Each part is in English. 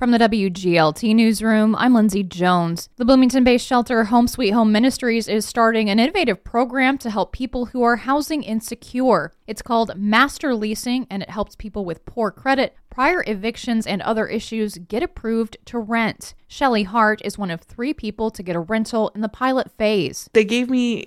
From the WGLT newsroom, I'm Lindsay Jones. The Bloomington based shelter Home Sweet Home Ministries is starting an innovative program to help people who are housing insecure. It's called Master Leasing, and it helps people with poor credit, prior evictions, and other issues get approved to rent. Shelly Hart is one of three people to get a rental in the pilot phase. They gave me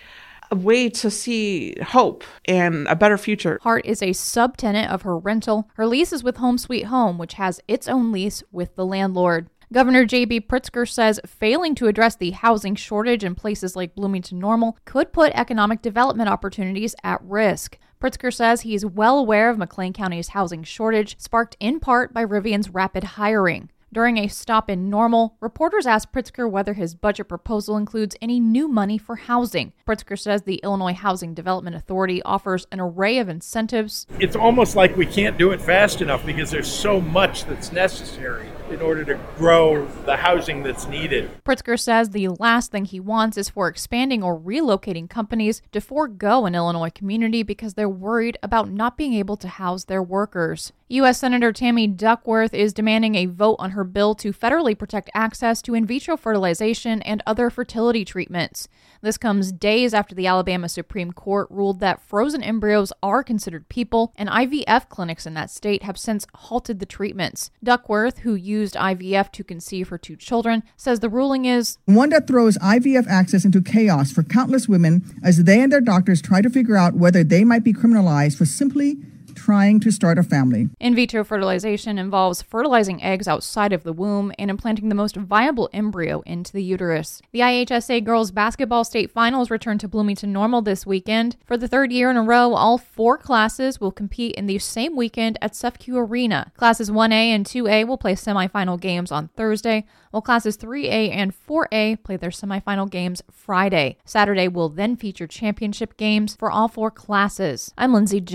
a way to see hope and a better future. Hart is a subtenant of her rental. Her lease is with Home Sweet Home, which has its own lease with the landlord. Governor J.B. Pritzker says failing to address the housing shortage in places like Bloomington Normal could put economic development opportunities at risk. Pritzker says he is well aware of McLean County's housing shortage, sparked in part by Rivian's rapid hiring. During a stop in Normal, reporters asked Pritzker whether his budget proposal includes any new money for housing. Pritzker says the Illinois Housing Development Authority offers an array of incentives. It's almost like we can't do it fast enough because there's so much that's necessary in order to grow the housing that's needed. Pritzker says the last thing he wants is for expanding or relocating companies to forego an Illinois community because they're worried about not being able to house their workers. U.S. Senator Tammy Duckworth is demanding a vote on her bill to federally protect access to in vitro fertilization and other fertility treatments. This comes days after the Alabama Supreme Court ruled that frozen embryos are considered people, and IVF clinics in that state have since halted the treatments. Duckworth, who used IVF to conceive her two children, says the ruling is one that throws IVF access into chaos for countless women as they and their doctors try to figure out whether they might be criminalized for simply trying to start a family. In vitro fertilization involves fertilizing eggs outside of the womb and implanting the most viable embryo into the uterus. The IHSA girls basketball state finals return to Bloomington Normal this weekend. For the third year in a row, all four classes will compete in the same weekend at CEFCU Arena. Classes 1A and 2A will play semifinal games on Thursday, while classes 3A and 4A play their semifinal games Friday. Saturday will then feature championship games for all four classes. I'm Lindsay Jones.